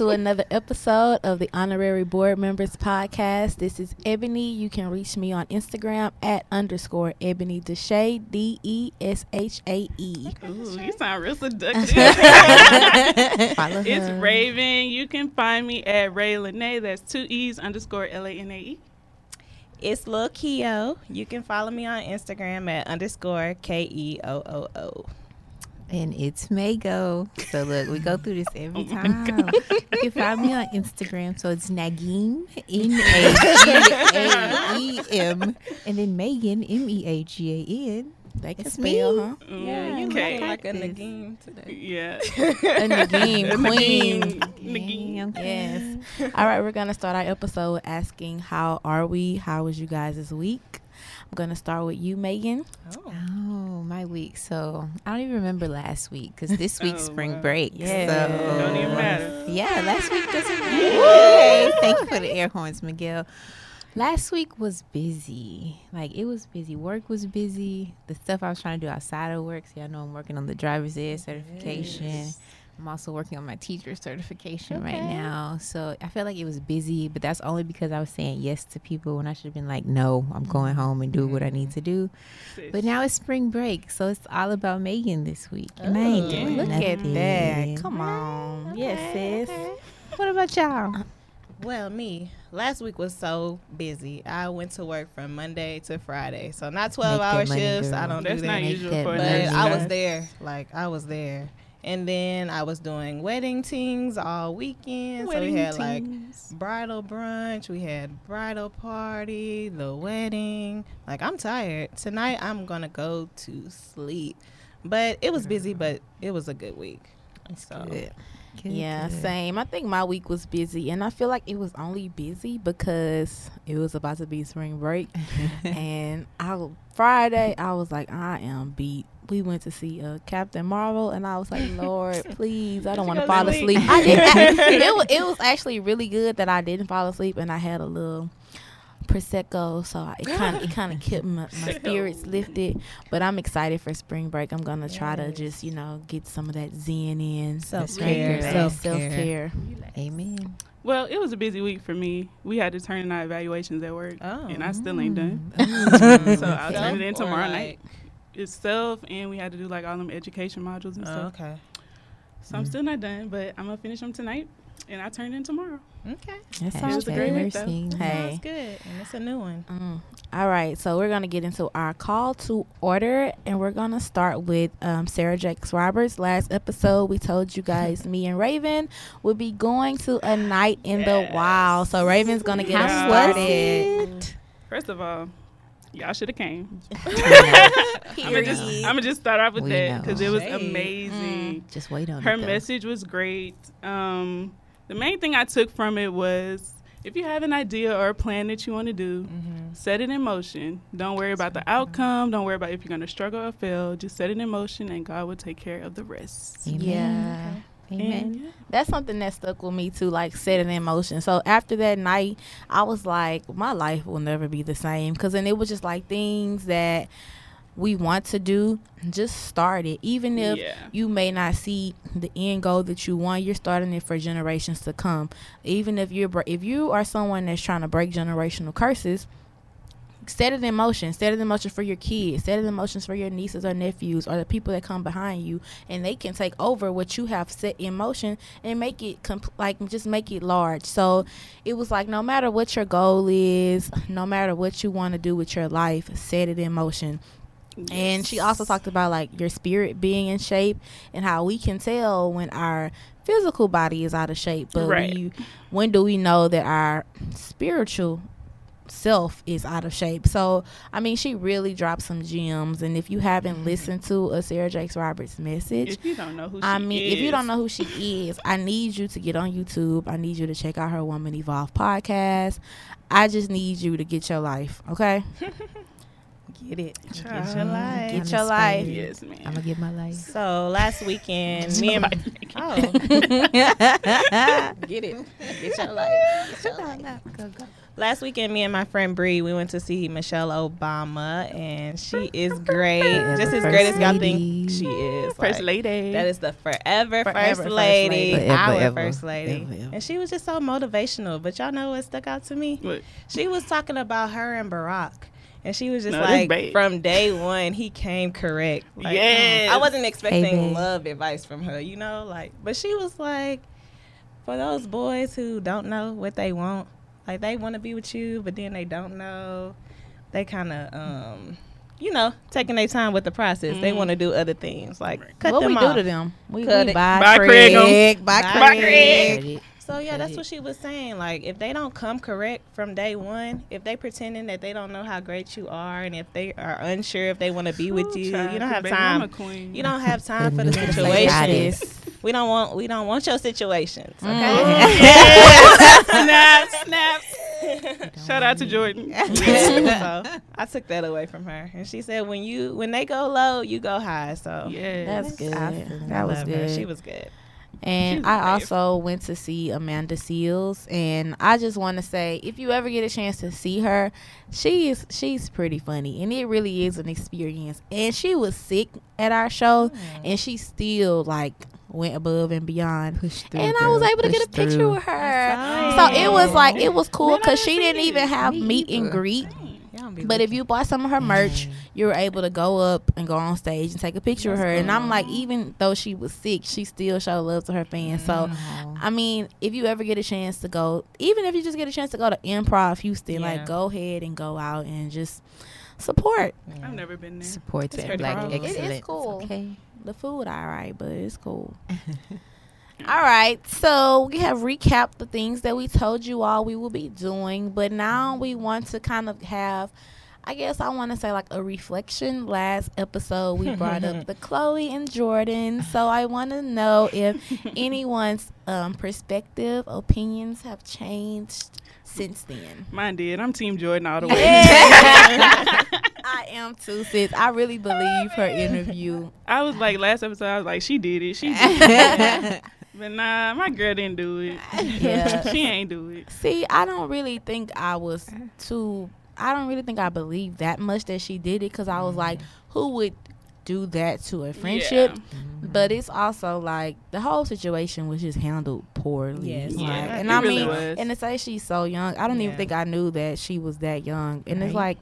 welcome back to another episode of the Honorary Board Members Podcast. This is Ebony. You can reach me on Instagram at underscore Ebony Deshae, D E S H A E. Ooh, you sound real seductive. Follow it's her. Raven. You can find me at Ray Lene. That's two E's underscore L A N A E. It's Lil Keo. You can follow me on Instagram at underscore K E O O O. And it's Mago. So look, we go through this every Oh time. you can find me on Instagram. So it's Nagim, N A G A E M, and then Megan, M E A G A N. They can It's spell, me. huh? Mm, Yeah, you okay. look like a Practice. Nagin today. yeah. A Nagin queen. Nagin. Nagim. Yes. All right, we're gonna start our episode asking how are we? How was you guys this week? I'm gonna start with you, Megan. Oh. Oh, my week. So I don't even remember last week because this week's Oh, spring wow. break. Yeah. So Don't even matter. Yeah, last week doesn't matter. Yay. Thank you for the air horns, Miguel. Last week was busy. Like it was busy. Work was busy. The stuff I was trying to do outside of work. See, I know I'm working on the driver's ed certification. I'm also working on my teacher certification right now. So I felt like it was busy, but that's only because I was saying yes to people when I should have been like, no, I'm going mm-hmm. home and do what I need mm-hmm. to do. But now it's spring break, so it's all about Megan this week. And I ain't doing Look at that. Come on. Yes, sis. What about y'all? Well, me. Last week was so busy. I went to work from Monday to Friday. So not 12 Make hour that money, shifts. I don't That's do that. not Make usual that for a money. But. I was there. Like I was there. And then I was doing wedding things all weekend. so we had like bridal brunch, we had bridal party, the wedding. Like I'm tired. Tonight I'm gonna go to sleep. But it was busy, but it was a good week. So Good. Good, Yeah, good. same. I think my week was busy, and I feel like it was only busy because it was about to be spring break. and I Friday, I was like, I am beat. We went to see uh, Captain Marvel, and I was like, Lord, please, I don't want to fall to asleep. I did. I, it was it was actually really good that I didn't fall asleep, and I had a little prosecco, so I- it kind of it kind of kept my, my spirits lifted. But I'm excited for spring break. I'm gonna try to just you know get some of that zen in, Self-care, self self-care. Amen. Well, it was a busy week for me. We had to turn in our evaluations at work, Oh. and I still ain't done. Mm. So I'll turn it in tomorrow like- night. It's self, and we had to do like all them education modules and Oh, stuff. okay. So I'm still not done, but I'm gonna finish them tonight, and I turn in tomorrow. Okay. That It sounds was a great week, though. nursing. Hey. Sounds good. And it's a new one. Mm. All right, so we're gonna get into our call to order, and we're gonna start with um, Sarah Jakes Roberts. Last episode, we told you guys me and Raven would be going to a night in the wild. So Raven's gonna get us How was started. First of all, y'all should have came. I'm gonna just I'm gonna just start off with We that because it was Shade. amazing. Just wait on Her it. though. message was great. Um, the main thing I took from it was if you have an idea or a plan that you want to do, Mm-hmm. set it in motion. Don't worry about the outcome. Don't worry about if you're gonna struggle or fail. Just set it in motion, and God will take care of the rest. Amen. Yeah. Amen. And. That's something that stuck with me too, like setting in motion. So after that night, I was like, my life will never be the same. Cause then it was just like things that we want to do, just start it. Even if Yeah. you may not see the end goal that you want, you're starting it for generations to come. Even if you're if you are someone that's trying to break generational curses, set it in motion. Set it in motion for your kids. Set it in motion for your nieces or nephews or the people that come behind you, and they can take over what you have set in motion and make it compl- like just make it large. So it was like no matter what your goal is, no matter what you want to do with your life, set it in motion. And she also talked about like your spirit being in shape and how we can tell when our physical body is out of shape, but Right. we, when do we know that our spiritual self is out of shape? So, I mean, she really dropped some gems. And if you haven't mm-hmm. listened to a Sarah Jakes Roberts message, If you don't know who she I mean, if you don't know who she is, I need you to get on YouTube. I need you to check out her Woman Evolve podcast. I just need you to get your life, okay? Get it. Child. Get your life. Get your life. yes, man. I'm gonna get my life. So last weekend, me and my oh, get it. Get your life. Get your life. Go, go. Last weekend, me and my friend Bree, we went to see Michelle Obama, and she is great, just as great as y'all think she is. First Like, lady. That is the forever, Forever first first lady, lady. our ever. first lady, Ever, ever. and she was just so motivational. But y'all know what stuck out to me? What? She was talking about her and Barack. And she was just No, like, from day one, he came correct. Like, mm, Yes. I wasn't expecting babe. love advice from her, you know, like, but she was like, for those boys who don't know what they want, like they want to be with you, but then they don't know, they kind of, um, you know, taking their time with the process. They Mhm. want to do other things, like cut what them we off. do to them? We, Cut we it. buy, Buy Craig, Craig 'em. buy Buy Craig. Craig. So yeah, that's what she was saying. Like if they don't come correct from day one, if they pretending that they don't know how great you are, and if they are unsure if they want to be with you, you don't 'cause have baby, I'm a time. queen. You don't have time for the Goodness. situation. Goddess. We don't want we don't want your situations. Okay. Mm. snap, snap. Shout out to Jordyn. so I took that away from her, and she said, "When you when they go low, you go high." So Yeah. That's good. I That was love her. good. She was good. And She's I brave. also went to see Amanda Seales, and I just want to say, if you ever get a chance to see her, she is she's pretty funny, and it really is an experience. And she was sick at our show, mm. and she still like went above and beyond. Push through, And I was able to get a picture through. with her. saw So it. it was like it was cool because she didn't didn't even have Me meet and greet. But if you bought some of her merch, Mm. you were able to go up and go on stage and take a picture of her. And I'm like, even though she was sick, she still showed love to her fans. So, Oh. I mean, if you ever get a chance to go, even if you just get a chance to go to Improv Houston, Yeah. like go ahead and go out and just support. I've never been there. Support It's that black cool. It is cool. Okay. The food, all right, but it's cool. all right, so we have recapped the things that we told you all we will be doing, but now we want to kind of have. I guess I want to say like a reflection. Last episode, we brought up the Khloé and Jordyn. So I want to know if anyone's um, perspective, opinions have changed since then. Mine did. I'm Team Jordyn all the way. I am too, sis. I really oh, believe her interview. I was like last episode. I was like, she did it. She did it. but nah, my girl didn't do it. Yeah. she ain't do it. See, I don't really think I was too. I don't really think I believed that much that she did it because I was like, who would do that to a friendship? But it's also like the whole situation was just handled poorly. Yes. Like, Yeah, and it I really mean, was. and to say she's so young, I don't even think I knew that she was that young. And it's like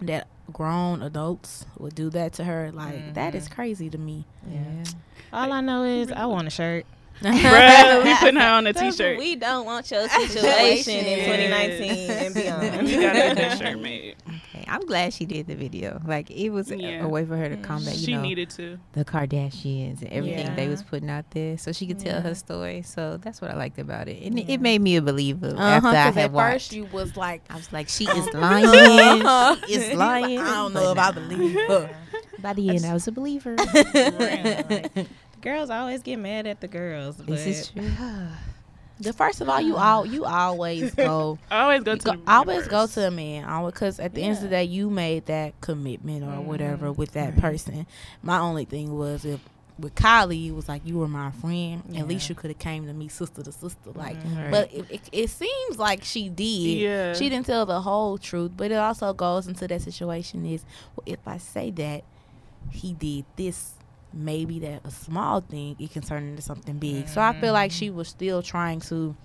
that grown adults would do that to her. Like that is mm-hmm. crazy to me. Yeah. All I know is I want a shirt. Bruh, we putting her on a That's t-shirt. We don't want your situation in 2019 and beyond. we gotta get that shirt made. Okay, I'm glad she did the video. Like it was a- Yeah. a way for her to combat, you She know, needed to. the Kardashians and everything they was putting out there, so she could tell Yeah. her story. So that's what I liked about it, and it- Yeah. it made me a believer Uh-huh, after I 'cause had at watched. first you was like, I was like, she is lying. she is lying. I don't know if I believe her. By the end, I was a believer. Girls always get mad at the girls. But this is true. The first of all, you all you always go, I always go to go the always go to a man, because at the end of the day, you made that commitment or whatever Mhm. with that Right. person. My only thing was if with Kylie, it was like you were my friend. At least you could have came to me sister to sister, like. Mhm. But it, it, it seems like she did. Yeah. She didn't tell the whole truth, but it also goes into that situation is well, if I say that he did this, maybe that a small thing it can turn into something big. So I feel like she mm-hmm. was still trying to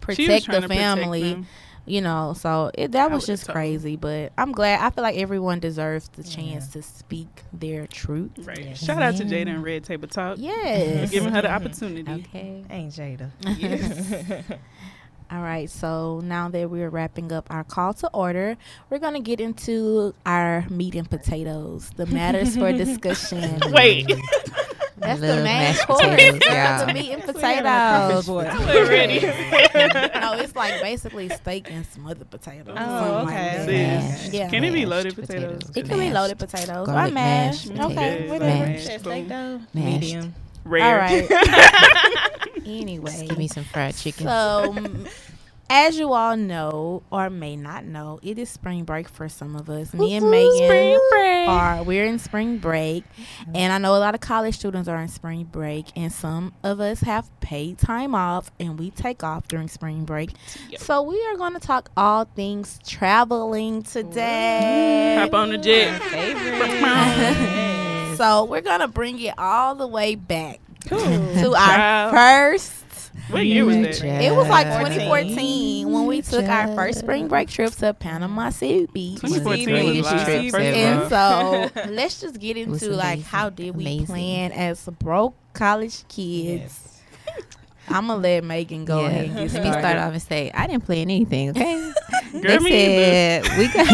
protect trying the to protect family, them. you know. So it, that was just crazy, but I'm glad. I feel like everyone deserves the chance to speak their truth. Right. Yes. Shout out to Jada and Red Table Talk. Yes. Giving her the opportunity. Okay. ain't Jada. Yes. All right, so now that we're wrapping up our call to order, we're going to get into our meat and potatoes, the matters for discussion. Wait. That's the Love main mashed course. potatoes, That's the meat and Yes, we having potatoes. purpose ready. no, it's like basically steak and smothered potatoes. Oh, something like okay. Yeah. Can it be loaded potatoes? It can be loaded potatoes or Garlic mashed. mashed Okay, potatoes. whatever. Mashed. That steak though, Mashed. medium. Rare. All right. Just anyway, give me some fried chicken. so as you all know or may not know, it is spring break for some of us. Me and Megan are we're in spring break, and I know a lot of college students are in spring break, and some of us have paid time off, and we take off during spring break. Yep. So we are going to talk all things traveling today. Hop on the jet. So we're gonna bring it all the way back cool. to our first. What year was that? It was like 2014 when we took our first spring break trip to Panama City Beach. 2014 was live. Trips And so let's just get into like how did we Amazing. plan as broke college kids? I'm gonna let Megan go Yeah. ahead and get Let me start off and say I didn't plan anything. Okay, Girl, they me said we got.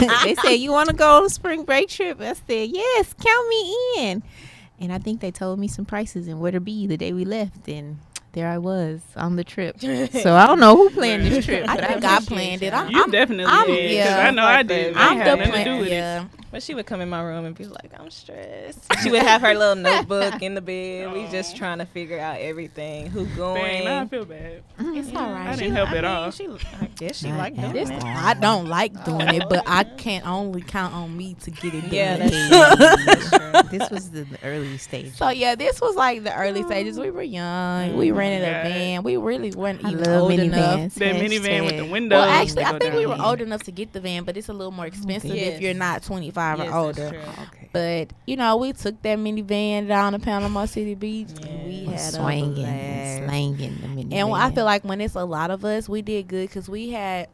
You, they said you want to go on a spring break trip. I said yes, count me in. And I think they told me some prices and where to be the day we left, and there I was on the trip. So I don't know who planned this trip. I but think I appreciate planned it. y'all. I'm, You I'm, definitely I'm- did. 'cause yeah. I know I did. I I'm ain't the had nothing to do with it. Yeah. But she would come in my room and be like, I'm stressed. She would have her little notebook in the bed. We just trying to figure out everything, who going. Dang, now I feel bad. Mm-hmm. It's all right. I didn't help I at mean, all. She, I guess she Not liked doing This, it. I don't like doing it, but I can't only count on me to get it done. Yeah, Yeah. that's true. this was the, the early stage. So yeah, this was like the early stages. We were young. We Oh my rented a van. We really weren't I even love old enough. minivans. That minivan with the Hashtag. windows. Well, actually, I go think we were old enough to get the van, but it's a little more oh, expensive if you're not 25 Yes, or that's older. true. Okay. But you know, we took that minivan down to Panama City Beach. and we Yeah. had a swinging and slanging the minivan. And I feel like when it's a lot of us, we did good because we had.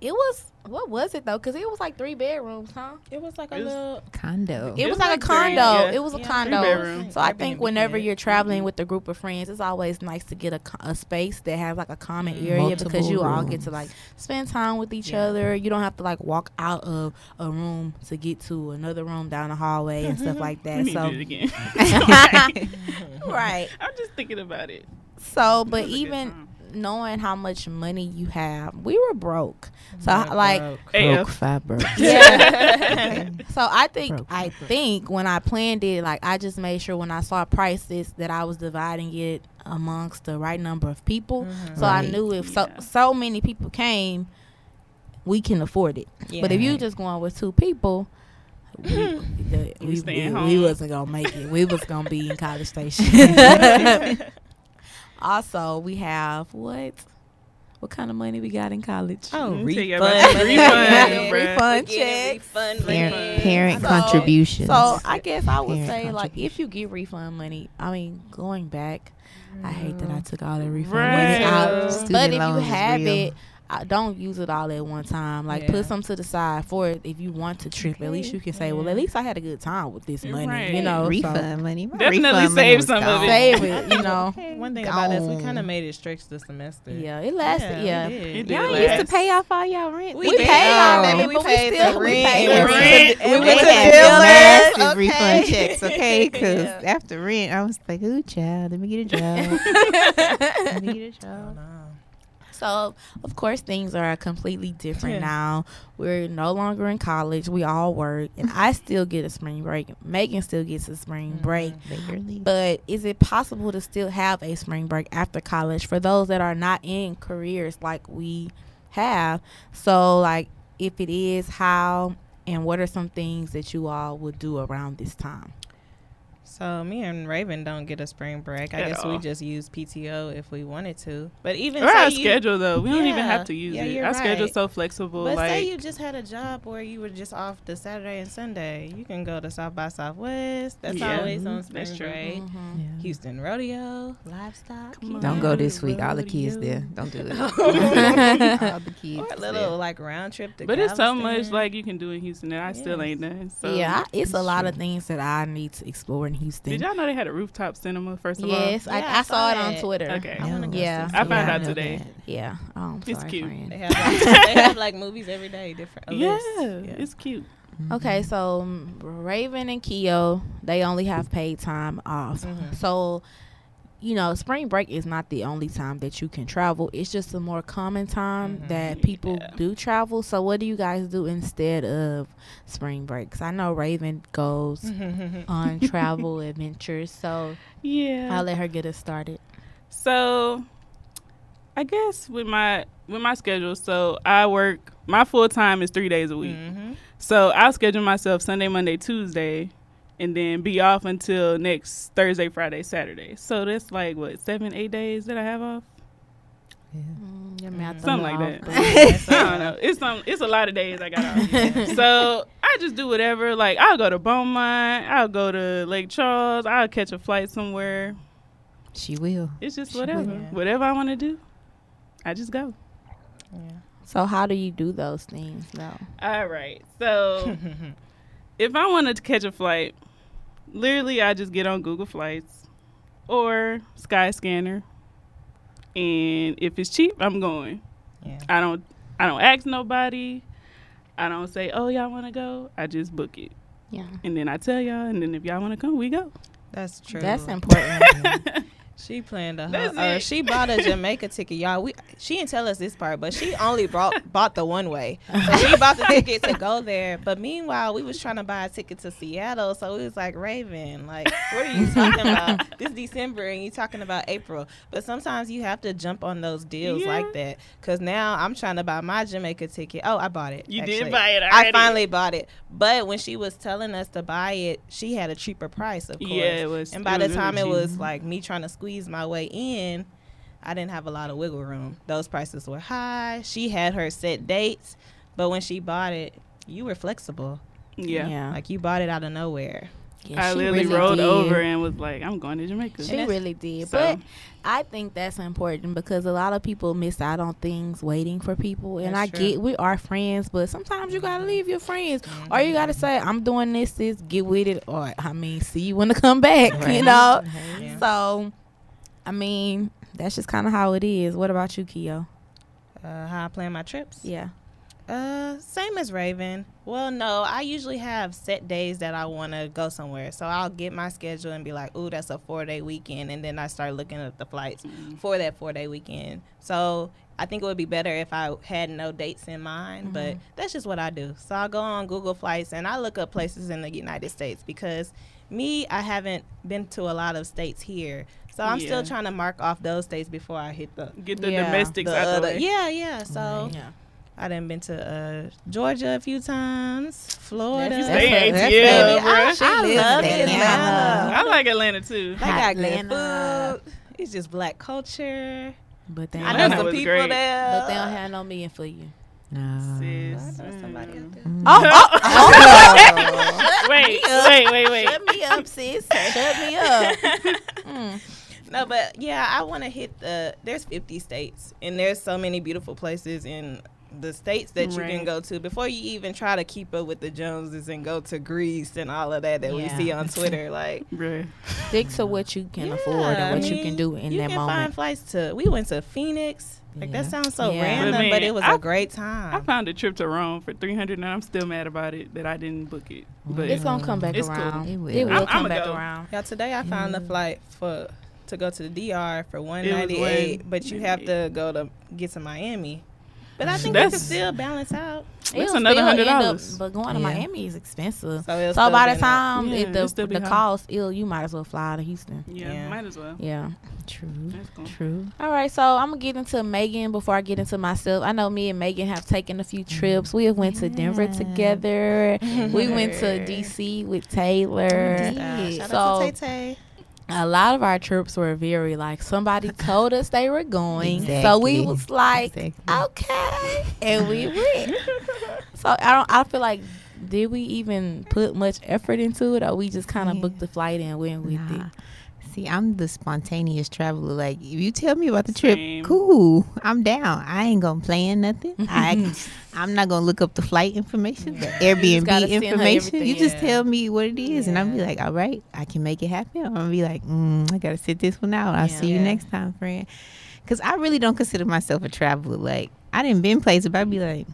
It was what was it though? Because it was like three bedrooms, huh? It was like a It was- little. condo. It It was was like a like three, condo. yeah. It was a condo. three. So I think whenever you're traveling with a mm-hmm. group of friends, it's always nice to get a, a space that has like a common mm-hmm. area because Multiple you all get to like spend time with each Yeah. other. You don't have to like walk out of a room to get to another room down the hallway and stuff mm-hmm. like that. So it again. right. I'm just thinking about it. So, but was a good even time. Knowing how much money you have, we were broke. So Not like broke. Broke AF. five broke. Yeah. so I think Broke, I broke. think when I planned it, like I just made sure when I saw prices that I was dividing it amongst the right number of people. Mhm. So I knew if so Yeah. so many people came, we can afford it. But if you just going with two people. We, the, We we, we, we wasn't gonna make it. We was gonna be in College Station. Also, we have what? What kind of money we got in college? Oh, Let me tell you refund. about refund. Refund We're checks. refund Parent, money. parent So- contributions. So I guess I would Parent say like if you get refund money, I mean going back, I hate that I took all the refund Right. money out. Student But if you have real. it, I don't use it all at one time. Like Yeah. put some to the side for it if you want to trip. At least mm-hmm. you can say, well, at mm-hmm. least I had a good time with this money. Right. You know, so refund money. My Definitely refund save was some of gone. it. save it. You know. One thing about us, we kind of made it stretch the semester. Yeah, it lasted. we Yeah. did. It did Y'all last. used to pay off all y'all rent. We We did. paid our Oh. baby, We but we paid still the we rent paid and the we rent. went- We we went to went to Dillon's. Dillon's. Massive refund checks, okay? Because after rent, I was like, "Ooh, child, let me get a job. let me get a job." So, of course, things are completely different Yeah. now. We're no longer in college. We all work, and I still get a spring break. Megan still gets a spring Mm-hmm. break. But is it possible to still have a spring break after college for those that are not in careers like we have? So, like, if it is, how and what are some things that you all would do around this time? So me and Raven don't get a spring break. I At guess we just use PTO if we wanted to. But even Or say our you- schedule though, we don't even have to use Yeah, it. you're Our schedule's so flexible. But like say you just had a job where you were just off the Saturday and Sunday, you can go to South by Southwest. That's Yeah. always on Mhm. spring That's true. break. Mm-hmm. Yeah. Houston Rodeo. Livestock. Come on. Don't go this week. All the Rodeo. kids there. Don't do it. All the kids. Or a there. little like round trip to But it's so much like you can do in Houston that I still ain't done. So yeah, I- it's a lot true. of things that I need to explore in Houston. Did y'all know they had a rooftop cinema first of all? Yes, Yeah, I, I I saw it on that. Twitter. Okay. I wanna go Yeah. see I found Yeah, out know today. that. Yeah. Oh, I'm It's sorry, cute. friend. They have, like, they have like movies every day, different. a Yeah, it's cute. Mhm. Okay, so um, Raven and Keo, they only have paid time off. Mhm. So, you know, spring break is not the only time that you can travel. It's just a more common time Mhm. that people Yeah. do travel. So, what do you guys do instead of spring breaks? I know Raven goes on travel adventures, so Yeah. I'll let her get us started. So I guess with my with my schedule, so I work my full time is three days a week. Mm-hmm. So I'll schedule myself Sunday, Monday, Tuesday, and then be off until next Thursday, Friday, Saturday. So that's like what seven, eight days that I have off. Mm, your math Something a like little that. I don't know. It's some. It's a lot of days I got off. so I just do whatever. Like I'll go to Beaumont. I'll go to Lake Charles. I'll catch a flight somewhere. She will. It's just She whatever. will. Whatever I want to do, I just go. Yeah. So how do you do those things though? All right. So if I wanted to catch a flight, literally I just get on Google Flights or Skyscanner, and if it's cheap, I'm going. yeah. I don't. I don't ask nobody. I don't say, "Oh, y'all want to go?" I just book it, Yeah, and then I tell y'all, and then if y'all want to come, we go. That's true. that's important. She planned a uh, she bought a Jamaica ticket, y'all. We she didn't tell us this part, but she only brought bought the one way. So she bought the ticket to go there. But meanwhile, we was trying to buy a ticket to Seattle. So it was like Raven, like what are you talking about? This December and you talking about April. But sometimes you have to jump on those deals Yeah. like that. Cause now I'm trying to buy my Jamaica ticket. Oh, I bought it. You actually. did buy it I finally bought it. But when she was telling us to buy it, she had a cheaper price, of course. Yeah, it was. And by the time really it was like me trying to squeeze my way in, I didn't have a lot of wiggle room. Those prices were high. She had her set dates, but when she bought it, you were flexible. yeah. yeah. Like you bought it out of nowhere. Yeah, I literally really rolled did. over and was like, "I'm going to Jamaica." She really did. So- But I think that's important because a lot of people miss out on things waiting for people. And I true. get we are friends, but sometimes you mm-hmm. gotta leave your friends. Mm-hmm. Or you gotta say, I'm doing this, this, get with it, or I mean, see you when to come back, you Right. know? Yeah. So I mean, that's just kinda how it is. What about you, Keo? Uh, how I plan my trips? Yeah. Uh, same as Raven. Well, no, I usually have set days that I want to go somewhere. So I'll get my schedule and be like, "Ooh, that's a four day weekend," and then I start looking at the flights for that four day weekend. So I think it would be better if I had no dates in mind, but that's just what I do. So I'll go on Google Flights and I look up places in the United States because me, I haven't been to a lot of states here. So I'm Yeah. still trying to mark off those states before I hit the Get the Yeah. domestics the out the way. yeah, yeah. So Yeah. I done been to uh, Georgia a few times, Florida. You That's stay a- that's ATL, Baby, I, bruh. She I love in Atlanta. I like Atlanta too. They got good Atlanta. food. It's just black culture. But they I know some people great. there. but they don't have no million for you. No. Sis. I know somebody Mm. out there. Oh, wait, wait, wait, wait. Shut me up, sis. Shut me up. Mm. No, but yeah, I want to hit the. There's 50 states, and there's so many beautiful places in the states that you can go to before you even try to keep up with the Joneses and go to Greece and all of that that we see on Twitter. Like, Bruh. Stick to what you can Yeah, afford and what I you mean, can do in you that can moment. find flights to. We went to Phoenix. Like Yeah. that sounds so Yeah. random, But but, it was I- a great time. I found a trip to Rome for three hundred, and I'm still mad about it that I didn't book it. But It's gonna come back It's cool. around. It It will. will, I'm- come I'ma back go. around. Yeah, today I found the flight for to go to the DR for one was ninety eight, one- but you have to go to get to Miami. But I think we can still balance out. That's It'll another still end up- $100. But going to Yeah. Miami is expensive. So, it'll So by the time Yeah, it, it'll the still be the high. cost, ill, you might as well fly to Houston. yeah, Yeah. might as well. Yeah. True. That's cool. True. All right, so I'm gonna get into Megan before I get into myself. I know me and Megan have taken a few trips. We have went to Denver together. we went to DC with Taylor. did. Uh, shout So- out to Tay Tay. A lot of our trips were very like somebody told us they were going, so we was like, Exactly. okay, and we went. So I don't. I feel like did we even put much effort into it, or we just kind of Yeah. booked the flight and went with Nah. it? See, I'm the spontaneous traveler. Like, if you tell me about the trip, cool. I'm down. I ain't gonna plan nothing. I, I'm not gonna look up the flight information, the Airbnb gotta send her information. everything. You just Yeah. tell me what it is, and I'll be like, all right, I can make it happen. I'm gonna be like, mm, I gotta sit this one out. I'll see you Yeah. next time, friend. Because I really don't consider myself a traveler. Like, I didn't been places, but I'd be like,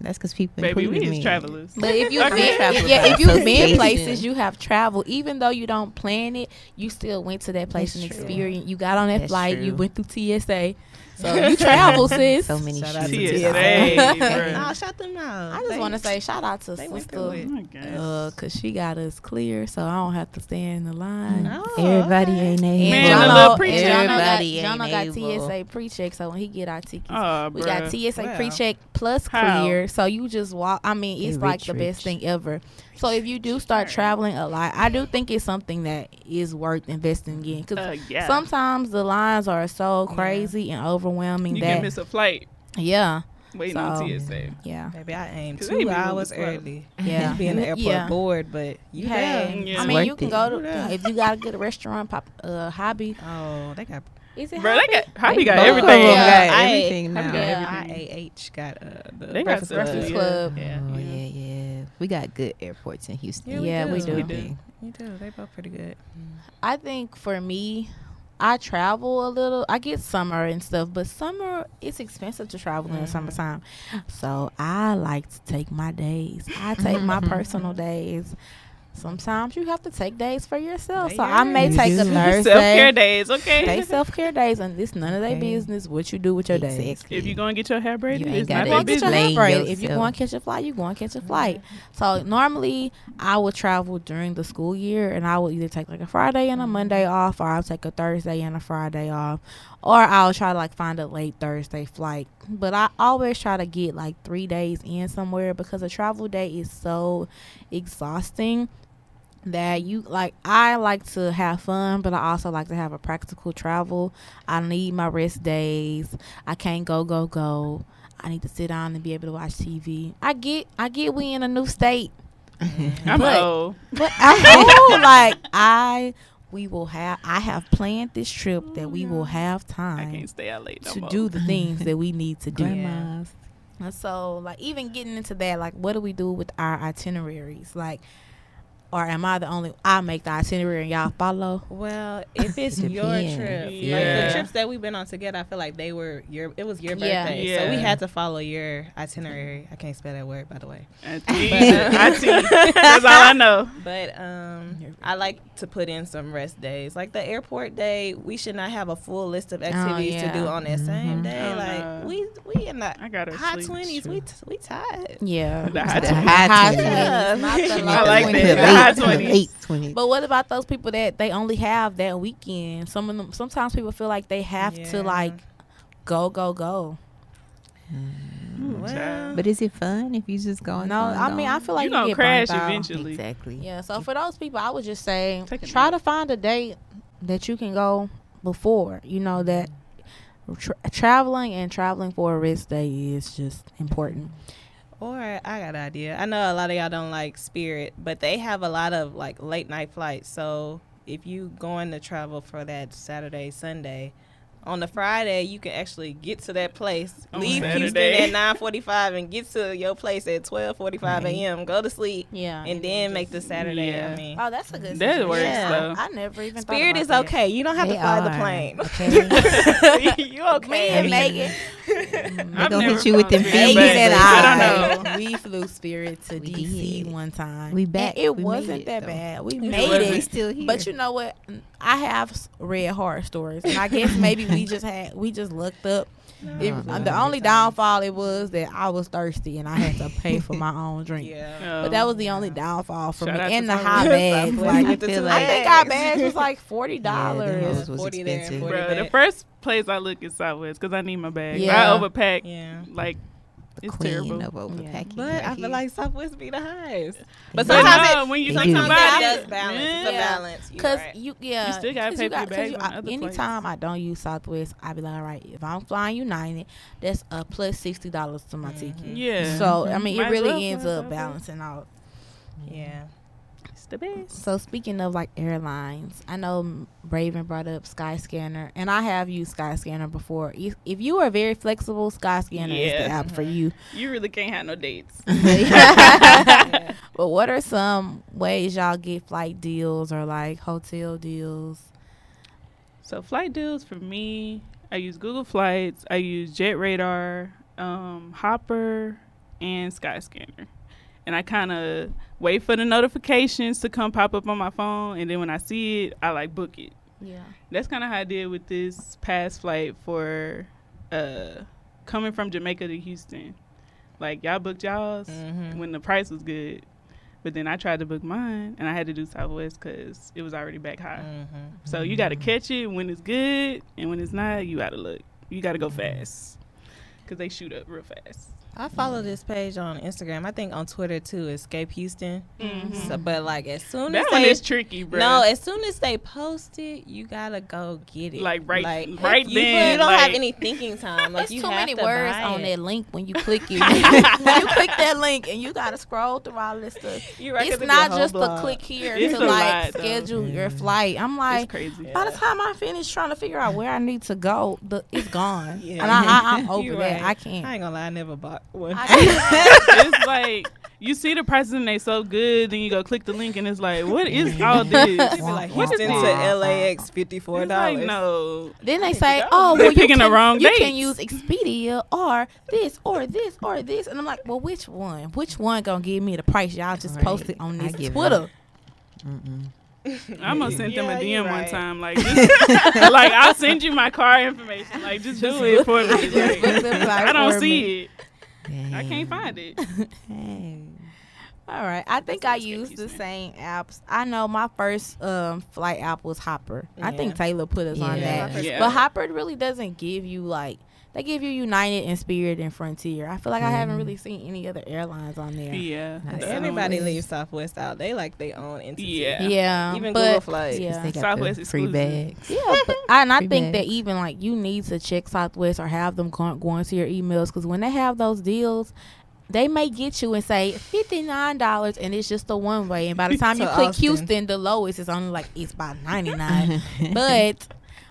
That's because people Baby, we me. is travelers. But if you've been, yeah, if you've been places, you have traveled. Even though you don't plan it, you still went to that place That's and experienced. experience. You got on that That's flight. You went through TSA, so you travel, sis. So many Shout out to shoes. TSA, TSA. bruh. Shout them out. I just want to say shout out to they sister, through it. Oh my gosh. uh, cause she got us clear, so I don't have to stand in the line. Oh, Everybody okay. ain't able. And Man, the Jono, little pre-check. Jono got, Everybody Jono got able. TSA pre-check, so when he get our tickets, Oh, we got. TSA Wow. pre-check plus How? clear. So you just walk. I mean, They it's like rich, the best rich. thing ever. So if you do start traveling a lot, I do think it's something that is worth investing in because Uh, yeah. sometimes the lines are so Yeah. crazy and overwhelming you that can miss a flight yeah, waiting So- on TSA. yeah, Maybe I aim they be two hours slow. early. yeah. Be in the airport Yeah. bored, but you Hey, there. Yeah. I mean, you can it. go to if you got a good restaurant, pop, uh, Hobby. Oh, they got Is it Bro, they Hobby? got Hobby got Both everything. them Yeah. got everything I now. forgot Yeah. IAH got uh, the They got breakfast, Breakfast Yeah. Club. Yeah. Oh yeah, yeah. We got good airports in Houston. Yeah, we Yeah, we do. do. We do. You do. They both pretty good. I think for me, I travel a little. I get summer and stuff, but summer it's expensive to travel in the Mhm. summertime. So I like to take my days. I take my personal days. Sometimes you have to take days for yourself. So I may take a do. Thursday. Self care days, okay. Take self care days, and it's none of their Okay. business what you do with your days. If you going to get your hair braided, You ain't gotta not You their want to get your hair braided. If you yourself. going to catch a flight, you're going to catch a mm-hmm. flight. So normally I would travel during the school year, and I will either take like a Friday and a mm-hmm. Monday off, or I'll take a Thursday and a Friday off, or I'll try to like find a late Thursday flight. But I always try to get like three days in somewhere because a travel day is so exhausting that you like I like to have fun but I also like to have a practical travel. I need my rest days. I can't go go go. I need to sit down and be able to watch TV. I get I get we in a new state. I'm But- old. But I know like I we will have I have planned this trip that we will mm. have I time can't stay out late no to more. do the things that we need to do. Grandmas. And so, like, even getting into that, like, what do we do with our itineraries? Like, or am I the only? I make the itinerary and y'all follow. Well, if it's your Depends. trip, like Yeah. the trips that we've been on together, I feel like they were your. It was your Yeah. birthday, so we had to follow your itinerary. I can't spell that word, by the way. I see. That's all I know. But um, I like to put in some rest days. Like the airport day, we should not have a full list of activities to yeah. do on that same Mhm. day. Oh, like no. we we in the I got to high twenties. We t- we tired. Yeah, The high The 20s. high High 20s. 20s, not the I like that. To high 20s. late 20s. But what about those people that they only have that weekend? Some of them. Sometimes people feel like they have Yeah. to like go go go. Ooh, Well. But is it fun if you just go? No, I mean I feel like you you, gonna get crash burnt out. eventually. exactly. Yeah, so for those people, I would just say try nap. to find a date that you can go before. You know that mm. tra- traveling and traveling for a rest day is just important. Or I got an idea. I know a lot of y'all don't like Spirit, but they have a lot of like late night flights. So if you going to travel for that Saturday, Sunday, on the Friday you can actually get to that place, On leave Saturday. Houston at nine forty five, and get to your place at twelve forty five Right. Mm-hmm. a.m. Go to sleep, Yeah, and then make the Saturday. Yeah. I mean, Oh, that's a good. That suggestion. works, Yeah. though. I never even. thought Spirit about is that. okay. You don't have They to fly the plane. Okay. you Me okay? and Megan, mm-hmm. They I've gonna hit you with them flown Megan Spirit, fees. and I, I don't know. we flew Spirit to We DC did. one time. We And back. it We wasn't that though. bad. We made wasn't. We it. still here. But you know what? I have s- read horror stories, and I guess maybe we just had we just looked up. It, Oh, uh, the only downfall it was that I was thirsty and I had to pay for my own drink. Yeah. But that was the only downfall for Shout me. out And the Southwest. high bags. Like, the I two feel I like- think our bags was like forty dollars. them was 40 there and expensive. 40 Bruh, the first place I look is Southwest because I need my bag. Yeah. I overpack. Yeah. Like, The it's queen terrible. of overpacking. But right I feel here. like Southwest be the highest. But do. sometimes no, it- when you think about Sometimes it, that does balance. It's a yeah. balance. Cause right. you yeah, You still gotta 'cause pay you for your got- 'cause bags you- on I- other Anytime I don't use Southwest, I be like, all right, if I'm flying United, that's a plus sixty dollars to my mm-hmm. ticket. Yeah. So I mean, Might it really well ends up balancing out. Yeah. It's the best. So speaking of like airlines, I know Raven brought up Skyscanner, and I have used Skyscanner before. If, if you are very flexible, Skyscanner is the app for you. You really can't have no dates. But what are some ways y'all get flight deals or like hotel deals? So flight deals for me, I use Google Flights, I use Jet Radar, um, Hopper, and Skyscanner. And I kind of wait for the notifications to come pop up on my phone, and then when I see it, I like book it. Yeah. That's kind of how I did with this past flight for uh, coming from Jamaica to Houston. Like y'all booked y'all's Mhm. when the price was good, but then I tried to book mine, and I had to do Southwest because it was already back high. Mhm. So you got to catch it when it's good, and when it's not, you got to look. You got to go fast because they shoot up real fast. I follow this page on Instagram. I think on Twitter too. Escape Houston. Mhm. So, but like as soon That as one they is tricky, bro. no, as soon as they post it, you gotta go get it. Like, right- like, right you, then, You don't have any thinking time. Like It's you too have many to words on it. that link when you click it. when you click that link and you gotta scroll through all this stuff. You're right, 'cause it's not just blog. a click here It's to like lot, though. schedule your flight. I'm it's like, crazy. by the time I finish trying to figure out where I need to go, the it's gone. Yeah. And I, I, I'm over You're that. right. I can't. I ain't gonna lie, I never bought one. It's like you see the prices and they so good, then you go click the link and it's like, what is all this? It'd be like What is Houston to this? LAX, fifty four It's like dollars. no. Then they say, "Oh, They're well, you picking the wrong you can use Expedia or this or this or this." And I'm like, "Well, which one? Which one gonna give me the price y'all just Right. posted on this give Twitter?" Mm-mm. I'm gonna send them Yeah, a you're DM one time. Like, just, like I'll send you my car information. Like, just do it for me. Like, the flight I don't see me. It. I can't find it. Dang. All right, I think I Escape used the same apps. I know my first um, flight app was Hopper. I think Taylor put us on that, Yeah. but Hopper really doesn't give you like. They give you United and Spirit and Frontier. I feel like I haven't Mhm. really seen any other airlines on there. Yeah. Nice. So, Everybody leaves Southwest out. They like their own entity. Yeah. Yeah, Even but, Google Flights. Yeah, They got Southwest the free exclusive. bags. Yeah, but I, and I Free think that even like you need to check Southwest or have them go, going to your emails because when they have those deals, they may get you and say fifty nine dollars and it's just a one way. And by the time you click Austin. Houston, the lowest is only like it's about ninety nine. but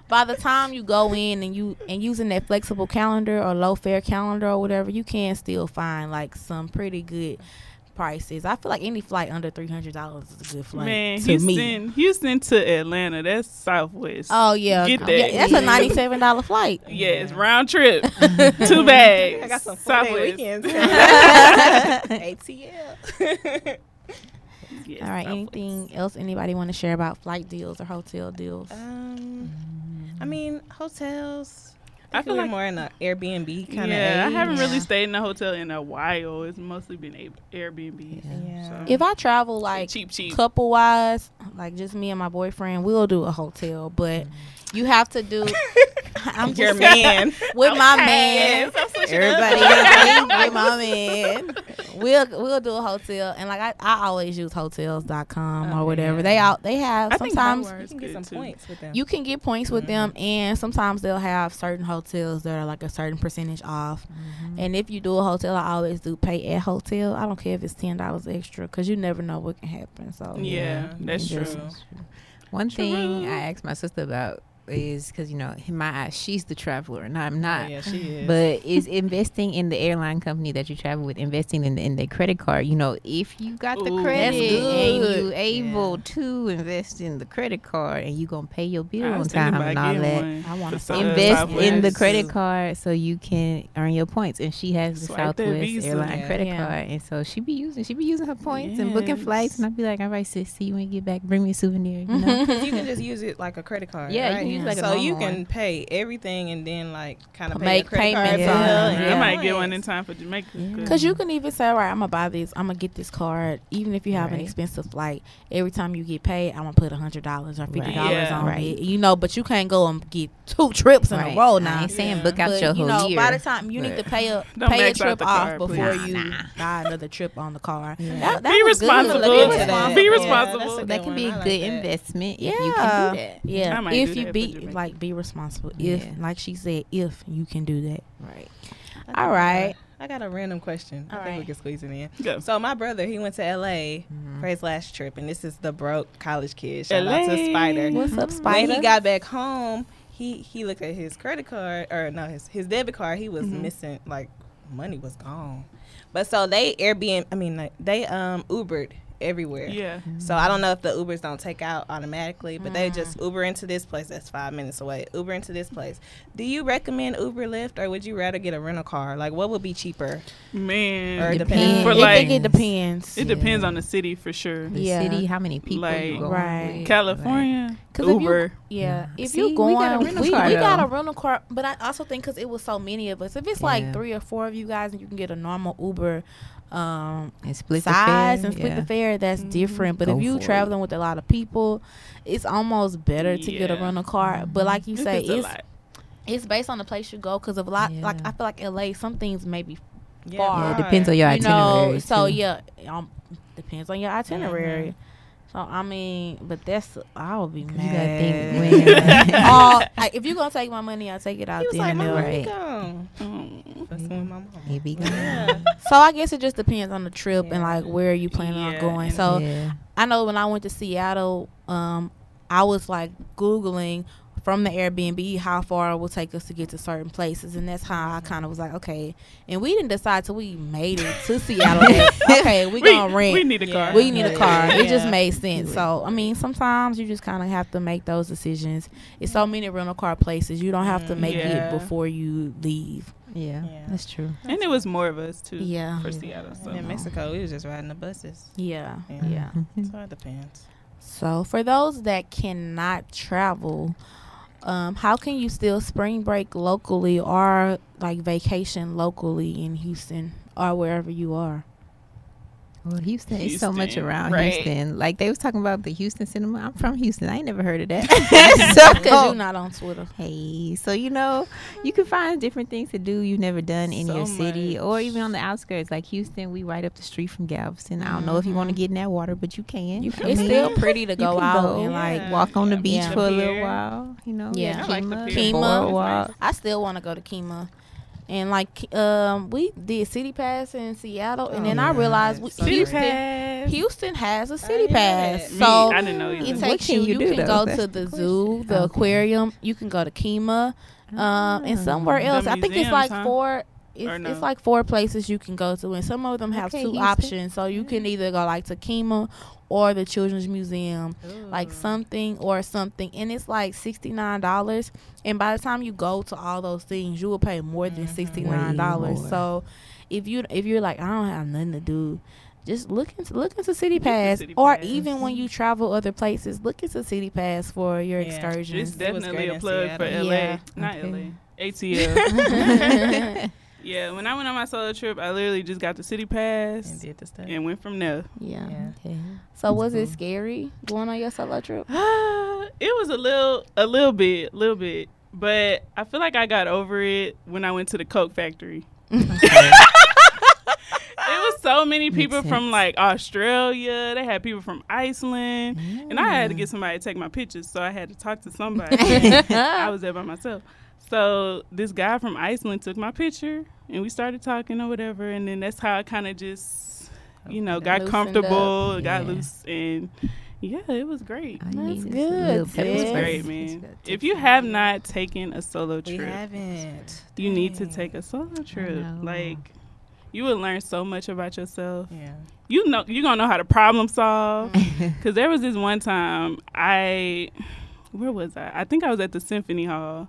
by the time you go in and you and using that flexible calendar or low fare calendar or whatever, you can still find like some pretty good prices. I feel like any flight under three hundred dollars is a good flight Man, to Houston, me. Houston to Atlanta. That's Southwest. Oh yeah, Get yeah, that. that's a ninety-seven dollar flight. Yes, round trip. Two bags. I got some four day Southwest. weekends. ATL. Yes, All right. Southwest. Anything else anybody want to share about flight deals or hotel deals? um, I mean, hotels. I I feel feel like- more in the Airbnb kind of. yeah, I haven't really Yeah. stayed in a hotel in a while. It's mostly been a- Airbnb. Yeah. So. If I travel like cheap, cheap. couple wise, like just me and my boyfriend, we'll do a hotel. But mm. You have to do. I'm Your just man. with my man. so switch it Everybody with my man. We'll we'll do a hotel and like I, I always use hotels.com Oh, or whatever. yeah. They out they have I think sometimes Howard You can get good some too. points with them. You can get points with them, mm-hmm. and sometimes they'll have certain hotels that are like a certain percentage off. Mm-hmm. And if you do a hotel, I always do pay at hotel. I don't care if it's ten dollars extra because you never know what can happen. So Yeah, Yeah, that's true. just- One thing I asked my sister about is because you know in my eyes she's the traveler and I'm not. yeah, she is. But is investing in the airline company that you travel with, investing in the, in their credit card. You know, if you got the credit and you able Yeah. to invest in the credit card and you gonna pay your bill on time and all that. one I want to South- Invest in the credit card so you can earn your points. And she has the Swipe Southwest airline Yeah. credit Yeah. card, and so she be using she be using her points and booking flights. And I'd be like, all right, sis, see you when you get back. Bring me a souvenir. You know. 'Cause you can just use it like a credit card. Yeah, you right? Can use it like so oh, you can one. pay everything and then like kind of pay Make your credit payments bill on it. and I might get one in time for Jamaica. Yeah. 'cause- Cause you can even say, all right, I'm gonna buy this. I'm gonna get this card, even if you have an expensive flight. Every time you get paid, I'm gonna put a hundred dollars or fifty Right. dollars Yeah. on Right. it. You know, but you can't go and get two trips in Right. a row I now. ain't saying Yeah. book out But, your you whole know, year. by the time you need to pay a Don't pay a trip off card, before please. you Nah. buy another trip on the car. Yeah. That, that Be responsible. Look into that. Be responsible. a good that can be one. a I good investment if Yeah. you can do that. Yeah, if you that for be like be responsible. If Yeah. like she said, if you can do that. Right. I got All a- right. I got a random question. I All think we can squeeze it in. Go. So my brother, he went to LA Mhm. for his last trip, and this is the broke college kid. Shout out to Spider. What's up, Spider? When he got back home, he he looked at his credit card or no his his debit card. He was Mhm. missing like money was gone. But so they Airbnb. I mean like, they um Ubered everywhere. Yeah. So I don't know if the Ubers don't take out automatically, but they Mm. just Uber into this place that's five minutes away. Uber into this place. Do you recommend Uber Lyft or would you rather get a rental car? Like what would be cheaper? Man. Or it Depends. depends. For I like- think it depends. It Yeah. depends on the city for sure. The Yeah. city, how many people Like- you going Right. with, California, 'Cause if you- Uber. Yeah, Yeah. if See, you we going, got a we, rental we, car, got though. a rental car, but I also think because it was so many of us, if it's like three or four of you guys, and you can get a normal Uber um, and split size the fare, and split yeah. the fare, that's Mhm. different. But Go if you for it. traveling with a lot of people, it's almost better to get a rental car. But like you If say, it's it's it's based on the place you go because of a lot. Like I feel like LA, some things may be Yeah, Far. Yeah, it depends on your you know. itinerary. So too. yeah, um, depends on your itinerary. Mm-hmm. So I mean, but that's I would be mad. you gotta think when. All, like, if you're gonna take my money, I'll take it out He was there like, and "Mama, Right. gone." Mm. Fussing with my mom. Gone. Yeah. So I guess it just depends on the trip and like where you planning on going. So yeah. I know when I went to Seattle, um, I was like googling from the Airbnb how far it will take us to get to certain places, and that's how I kind of was like, okay. And we didn't decide till we made it to Seattle. okay, we gonna rent. We need a Yeah. car. we need a car. It just made sense. So I mean, sometimes you just kind of have to make those decisions. It's so many rental car places. You don't have to Mm, make yeah. it before you leave. yeah, Yeah. that's true. and it was more of us too. Yeah. For Seattle. So. In Mexico, we was just riding the buses. Yeah, Yeah. yeah. So it depends. So for those that cannot travel, um, how can you still spring break locally or like vacation locally in Houston or wherever you are? Well, Houston is so much around right. Houston. Like they was talking about the Houston cinema. I'm from Houston. I ain't never heard of that. Because so, you're not on Twitter. hey, so you know, you can find different things to do you've never done in So your city or even on the outskirts. Like Houston, we right up the street from Galveston. I don't know if you want to Mhm. get in that water, but you can. You, I it's mean, still pretty to go out go, and like Yeah. walk on the beach Yeah. for a little while. You know, Yeah. I like the Kemah, pier. Kemah. Fort I still want to go to Kemah. And like um, we did City Pass in Seattle, and then Oh, I realized we, City City Houston, Pass. Houston has a City didn't Pass. that. Me, So I didn't know either. it What takes can you. you You, can though? go That's to the the zoo, the Okay. aquarium. You can go to Kemah, um, and somewhere else. I think it's like huh? four. It's, no? it's like four places you can go to, and some of them have Okay, two Houston. options. So you can either go like to Kemah or the Children's Museum, like something or something, and it's like sixty nine dollars. And by the time you go to all those things, you will pay more than Mhm. sixty nine dollars. More. So if you if you're like I don't have nothing to do. Just look into look into City Look into Pass, City or Pass. even when you travel other places, look into City Pass for your Yeah. excursions. It's definitely a plug for LA, Yeah. not Okay. LA. ATL. yeah, when I went on my solo trip, I literally just got the city pass and pass did the stuff. and went from there. yeah. Yeah. Okay. So was it scary going on your solo trip? it was a little, a little bit, a little bit, but I feel like I got over it when I went to the Coke factory. It was so many people from like Australia. They had people from Iceland. And I had to Mm. get somebody to take my pictures, so I had to talk to somebody. I was there by myself. So this guy from Iceland took my picture, and we started talking or whatever. And then that's how I kind of just, you know, got comfortable, up. got loose, and yeah, it was great. All you That's need is a good, little It was great, man. If you have not taken a solo We trip, haven't. you need to take a solo trip. Like, you will learn so much about yourself. Yeah. You know, you're gonna know how to problem solve. Mm. Cause there was this one time I, where was I? I think I was at the Symphony Hall,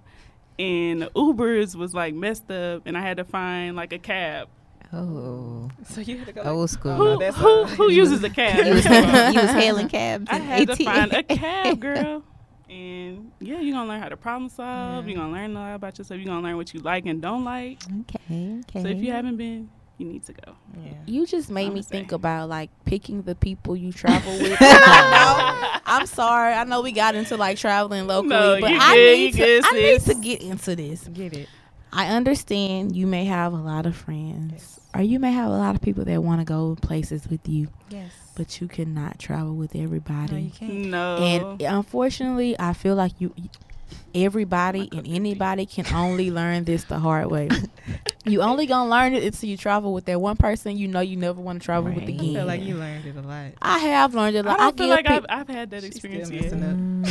and the Ubers was like messed up, and I had to find like a cab. oh, So you had to go. old school. Oh, Who no, that's who, who uses a cab? you, was, you was hailing cabs. I in had to AT. find a cab, girl. And yeah, you're gonna learn how to problem solve. Yeah. You're gonna learn a lot about yourself. You're gonna learn what you like and don't like. Okay, okay. So if you haven't been, you need to go. Yeah. You just made I'ma me think about like picking the people you travel with. I know. I'm sorry. I know we got into like traveling locally, No, but I good, need to. good, I need to get into this. Get it. I understand you may have a lot of friends, Yes. or you may have a lot of people that want to go places with you, Yes. but you cannot travel with everybody. no, you can't. No. And unfortunately, I feel like you, everybody and anybody can only learn this the hard way. you only gonna learn it until you travel with that one person you know you never want to travel with Right. I again. feel like you learned it a lot. I have learned it. I Like, don't I, feel give like I've, I've had that experience still yet. messing up. Mm.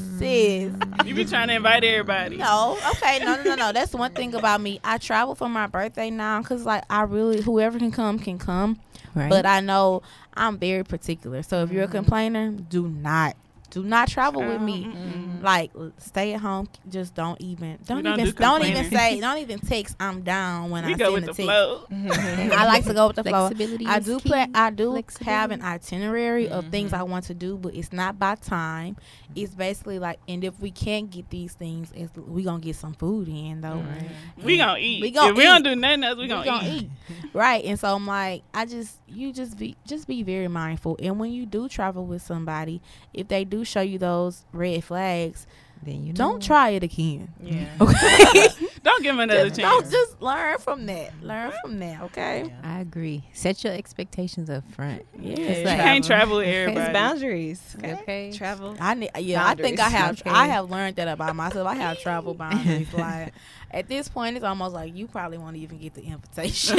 sis. You be trying to invite everybody. No, okay, no, no, no, no. That's one thing about me. I travel for my birthday now because, like, I really whoever can come can come. Right. But I know I'm very particular. So if you're a Mhm. complainer, do not do not travel with me. Mm-mm. Like stay at home. Just don't even don't don't even do don't even say don't even text. I'm down when We I go send with the the text. flow. Mm-hmm. I like to go with the flow. I do key. plan. I do have an itinerary of things. I mm-hmm. want to do, but it's not by time. It's basically like, and if we can't get these things, it's, we gonna get some food in though. Mm-hmm. We And gonna eat. We gonna if we don't do nothing else, we, We gonna, gonna eat. eat. right? And so I'm like, I just you just be just be very mindful. And when you do travel with somebody, if they do show you those red flags, Then you don't know. try it again. Yeah. Okay. Don't give him another just, chance. don't just learn from that. Learn from that. Okay. I agree. Set your expectations up front. Yeah. It's You like- can't travel with Okay. It's everybody. boundaries. Okay. Okay. Travel. I ne- yeah, I think I Boundaries. have I have learned that about myself. I have travel boundaries. like at this point, it's almost like you probably won't even get the invitation.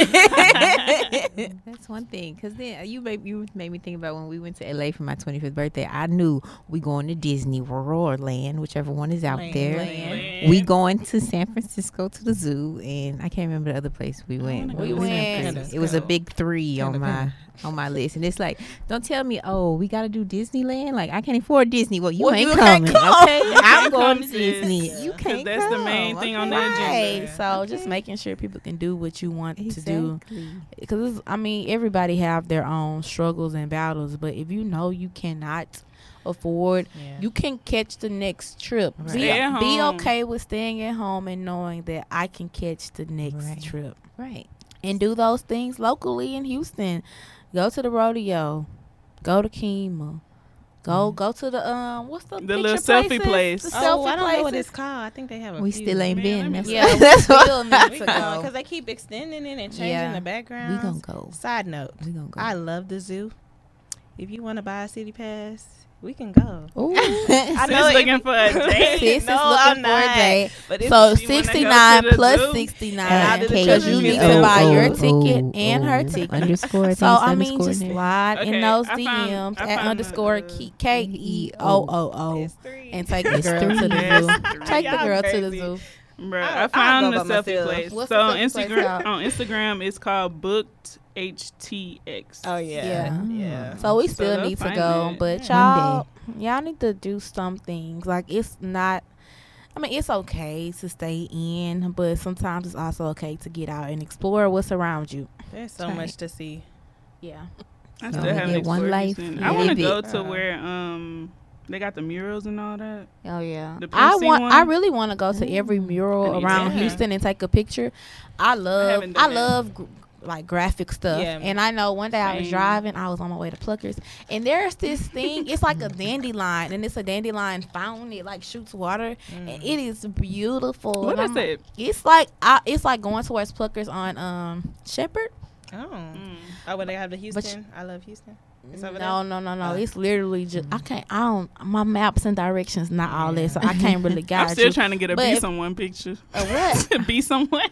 That's one thing. Cause then uh, you made you made me think about when we went to LA for my 25th birthday. I knew we going to Disney World or Land, whichever one is out Land. there. Land. We going to San Francisco to the zoo, and I can't remember the other place we went. but go it was to San crazy. Francisco. It was a big three on my on my list, and it's like, don't tell me, oh, we got to do Disneyland. Like I can't afford Disney. Well, you Well, ain't you coming, come. okay? I'm going to. Disney. Yeah. You can't. that's the come, main thing on the okay? agenda. Right. So just making sure people can do what you want to do. Because I mean, everybody have their own struggles and battles. But if you know you cannot afford, Yeah. you can catch the next trip. Right. Be, Stay be okay with staying at home and knowing that I can catch the next Right. trip Right. and do those things locally in Houston. Go to the rodeo. Go to Kemah. Go go to the um what's the The little selfie places? place. The Oh, selfie I don't know what it's called. I think they have a We few. still ain't Man, been. That's. Yeah, we that's what- still need We to going go. because they keep extending it and changing Yeah. the background. we gonna go. Side note, We gonna go. I love the zoo. If you want to buy a city pass, we can go. Ooh. I Sis know it- looking for a date. Sis is No, looking I'm for not. a date. But So you wanna go sixty nine to the plus zoo, sixty and nine I did the because you need museum. to buy your Oh, ticket oh, and her oh, ticket. Underscore. So I mean, just slide. slide Okay, in those I DMs I at underscore K E O O O and take the girl to the zoo. three. Take the girl to the zoo. Bruh, I'll- I found I'll the selfie myself. place. What's so the selfie Instagram, called? on Instagram, it's called Booked HTX. Oh yeah, Yeah. yeah. So we still they'll need to go, it. but Yeah. y'all, y'all need to do some things. Like it's not. I mean, it's okay to stay in, but sometimes it's also okay to get out and explore what's around you. There's so Right. much to see. Yeah. I You still only haven't get one life, Houston. you I want to go to Uh. where um they got the murals and all that. Oh yeah. The I want. one? I really want to go to every mural need around to. Houston and take a picture. I love. haven't I, love. Gr- Like graphic stuff, Yeah. and I know one day I was driving. I was on my way to Pluckers, and there's this thing. It's like a dandelion, and it's a dandelion fountain. It like shoots water, and it is beautiful. What and is I'm- it? It's like I, it's like going towards Pluckers on um Shepherd. Oh, Mm. oh, when they have the But Houston, I love Houston. It's over No, no, no, no. Oh. It's literally just I can't. I don't. My maps and directions not all that, so I can't really guide I'm still you. trying to get a But be if- someone picture. A what? be someone.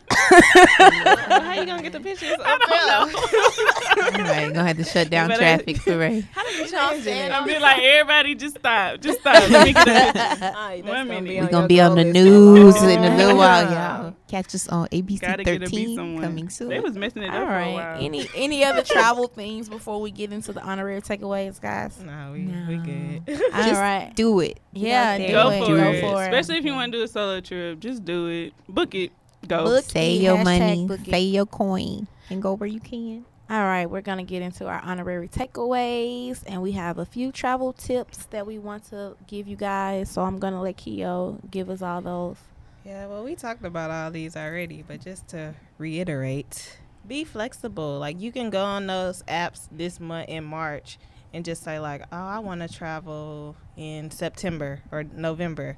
Well, how you gonna get the pictures? I don't know. right, gonna have to shut down But I- traffic for Ray. How did you You know I'm change saying? it? I'll be like, everybody, just stop, just stop. Let me get a picture. Alright, One gonna minute. be We We're gonna be on goal the news in a little while, yeah. y'all. Catch us on ABC Gotta get a be 13 coming soon. They was messing it All up for a right. while. Any any other travel things before we get into the honorary takeaways, guys? No, we we good. All Just right. do it. Yeah, do go it. for Go it. for it. Especially if you want to do a solo trip, just do it. Book it. Go. Book Save your money, book save your coin, and go where you can. All right, we're gonna get into our honorary takeaways, and we have a few travel tips that we want to give you guys. So I'm gonna let Keo give us all those. Yeah, well, we talked about all these already, but just to reiterate, be flexible. Like you can go on those apps this month in March and just say like, "Oh, I want to travel in September or November."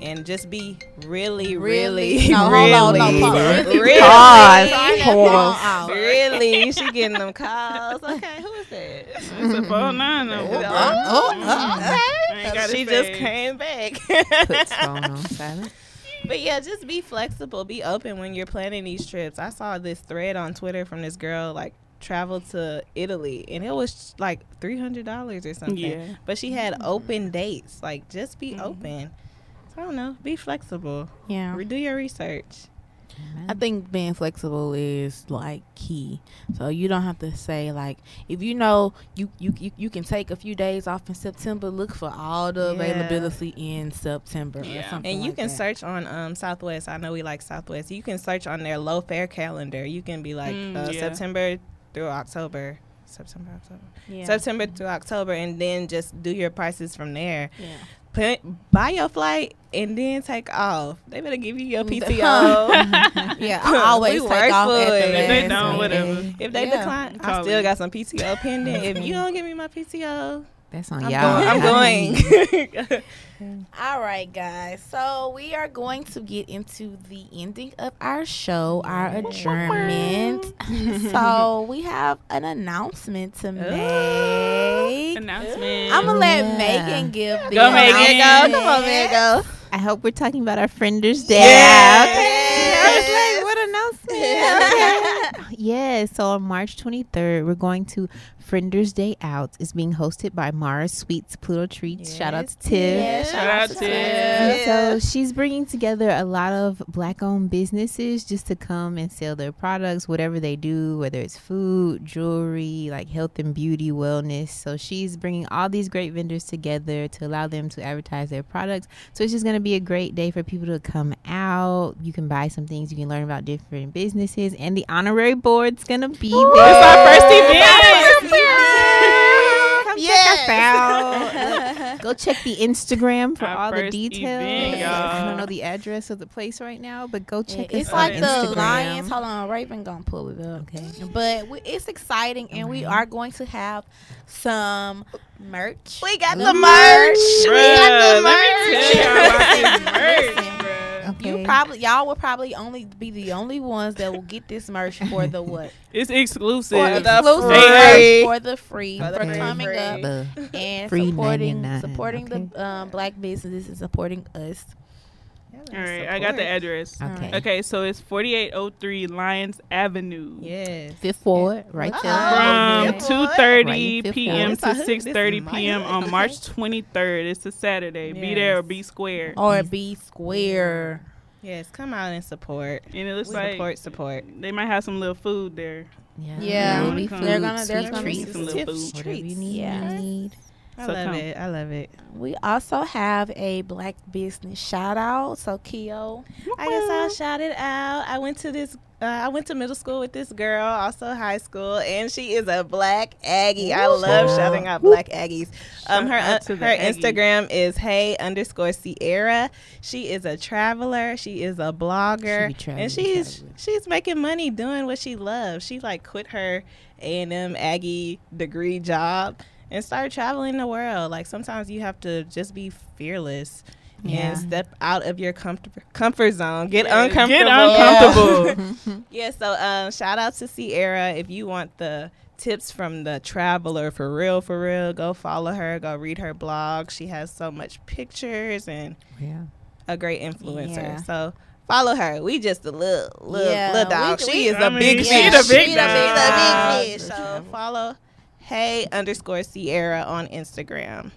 And just be really, really, No, really, on, no, really, Really? Pause. Sorry, that's Pause. really. She getting them calls. Okay, who is that? It's a phone nine number. Oh, oh, Mhm. oh, okay. I ain't gotta She just came back. Put phone on silent. But yeah, just be flexible, be open when you're planning these trips. I saw this thread on Twitter from this girl like traveled to Italy and it was like three hundred dollars or something. Yeah. But she had open dates. Like just be Mhm. open. So I don't know, be flexible. Yeah. Re- Do your research. I think being flexible is like key. So you don't have to say like if you know you you you, you can take a few days off in September, look for all the Yeah. availability in September. Or Yeah. something And you like can that. search on um, Southwest. I know we like Southwest. You can search on their low fare calendar. You can be like Mm, uh, yeah. September through October. September, October. Yeah. September through October, and then just do your prices from there. Yeah. Put, buy your flight and then take off. They better give you your PTO. yeah, I always We take work off at the. If they don't, minute. whatever. if they Yeah. decline, I still me. got some PTO pending. if you don't give me my PTO, That's on I'm y'all. going. I'm going. All right, guys. So we are going to get into the ending of our show, our adjournment. so we have an announcement to make. Announcement. I'm gonna let Yeah. Megan give the Go, Megan. announcement. Come on, man, go. I hope we're talking about our Frienders Day. Yes. Okay. I was like, what announcement? Okay. yeah, so on March 23rd, we're going to Frienders Day Out. is being hosted by Mara Sweets Pluto Treats. Shout out to Tiff. Yes, Shout out to And Tiff. So she's bringing together a lot of black-owned businesses just to come and sell their products, whatever they do, whether it's food, jewelry, like health and beauty, wellness. So she's bringing all these great vendors together to allow them to advertise their products. So it's just going to be a great day for people to come out. You can buy some things, you can learn about different businesses, and the honorary board's going to be there. It's our first event. Come check us out. Go check the Instagram for Our all the details. event, I don't know the address of the place right now, but go check us It's like the Instagram. Lyons. Hold on, Raven gonna pull it up. Okay. But we, it's exciting, and we are going to have some merch. We got Ooh. the merch. We got the merch. You Okay. probably y'all will probably only be the only ones that will get this merch for the what? It's exclusive. For the Exclusive free. for the free For for, the free. coming Free. up The- and Free supporting supporting okay. the um, black businesses and supporting us. All right, I got the address. Okay. Okay, so it's 4803 Lyons Avenue. Yes. Fifth forward, right there. Uh-oh. From Fifth two Ward? thirty Right, p.m. To six thirty p.m. on March twenty third. It's a Saturday. Be there or be square. Or be square. Yes, come out and support. And it looks like Support, support. they might have some little food there. Yeah, Yeah. There'll be They're gonna- there's sweet gonna be treats, some little food. whatever you need. Yeah. need. I So love come. it. I love it. We also have a black business shout out. So Keo, I guess I'll shout it out. I went to this. Uh, I went to middle school with this girl, also high school, and she is a black Aggie. I love shouting out black Aggies. Um, her uh, her Aggie. Instagram is hey underscore Sierra. She is a traveler. She is a blogger, She and she's traveling. she's making money doing what she loves. She like quit her A and M Aggie degree job and started traveling the world. Like sometimes you have to just be fearless Yeah. and step out of your comfort comfort zone. Get Yeah, uncomfortable. Get uncomfortable. Yeah, so um, shout out to Sierra. If you want the tips from the traveler for real, for real, go follow her. Go read her blog. She has so much pictures and Yeah. a great influencer. Yeah. So follow her. We just a little little, Yeah, little dog. we- she we- is I a mean, big she fish. the big She dog. A big fish. So follow hey underscore Sierra on Instagram.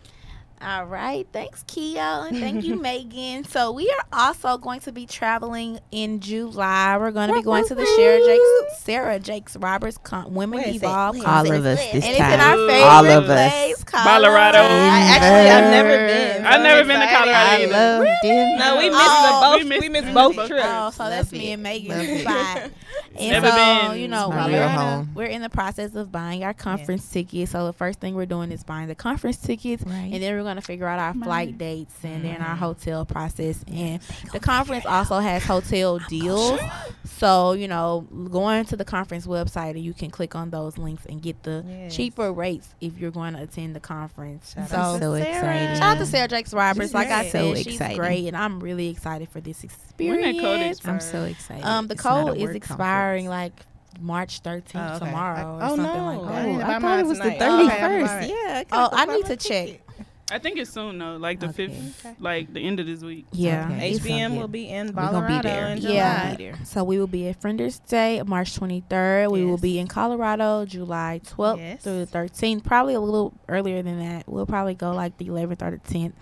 All right. Thanks, Keo. And thank you, Megan. So we are also going to be traveling in July. We're going to be going to the Sarah Jakes Sarah Jakes Roberts Con- Women Where is it? Evolve All Conference. of us this and it's in time. our favorite All of us. place, Colorado. I actually I've never been. I've never been to excited. Colorado I either. love Denver. No, we missed Oh, the both. we We missed- missed, both trips. Oh, so that's Love me and Love Megan's spot. And Never so, been. you know, we're in, the, home. we're in the process of buying our conference tickets. So the first thing we're doing is buying the conference tickets, Right. and then we're going to figure out our flight dates and then our hotel process. And the conference also has hotel deals. So you know, going to the conference website and you can click on those links and get the Yes. cheaper rates if you're going to attend the conference. Shout so. out so Sarah. excited. Shout out to Sarah Jakes Roberts. She's Like I great. said, So she's exciting. great, and I'm really excited for this experience. that code expire? I'm so excited. Um, the It's not a code is work expiring like March 13th Oh, okay. tomorrow or Oh, something no. like I that. Oh, buy I thought it was the tonight. thirty Okay, I'm first. alright. Yeah. Oh, I need to check. I think it's soon though, like the Okay. fifth, Okay. like the end of this week. Yeah. Okay. HBM will be in We're be Colorado there. in Yeah. So we will be at Frienders Day, March 23rd. We will be in Colorado, July 12th Yes. through the 13th. Probably a little earlier than that. We'll probably go like the 11th or the 10th.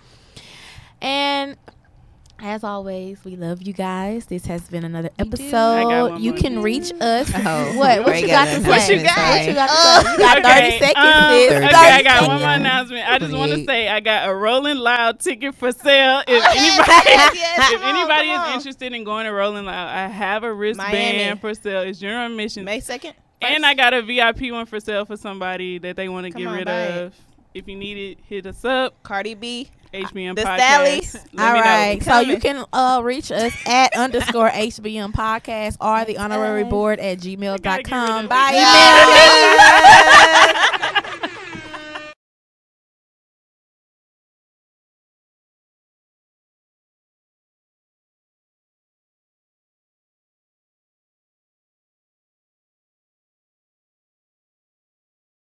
And As always, we love you guys. This has been another We do. I got episode. You can reach us. Oh, what? What you got got to an say? What you got? What you got to Oh. You got thirty Okay, seconds. um, sis. okay, I got one more announcement. I just want to say I got a Rolling Loud ticket for sale. If Yes, anybody, yes, if on, anybody is on. interested in going to Rolling Loud, I have a wristband Miami. for sale. It's general admission, May second. and I got a VIP one for sale for somebody that they want to get on, rid of. it. Of. If you need it, hit us up. Cardi B. HBM The podcast. Stallies. Let All me know. right. So Coming. you can uh, reach us at underscore HBM podcast or the honorary board at I gotta get gmail.com. Bye. Email us. Yeah.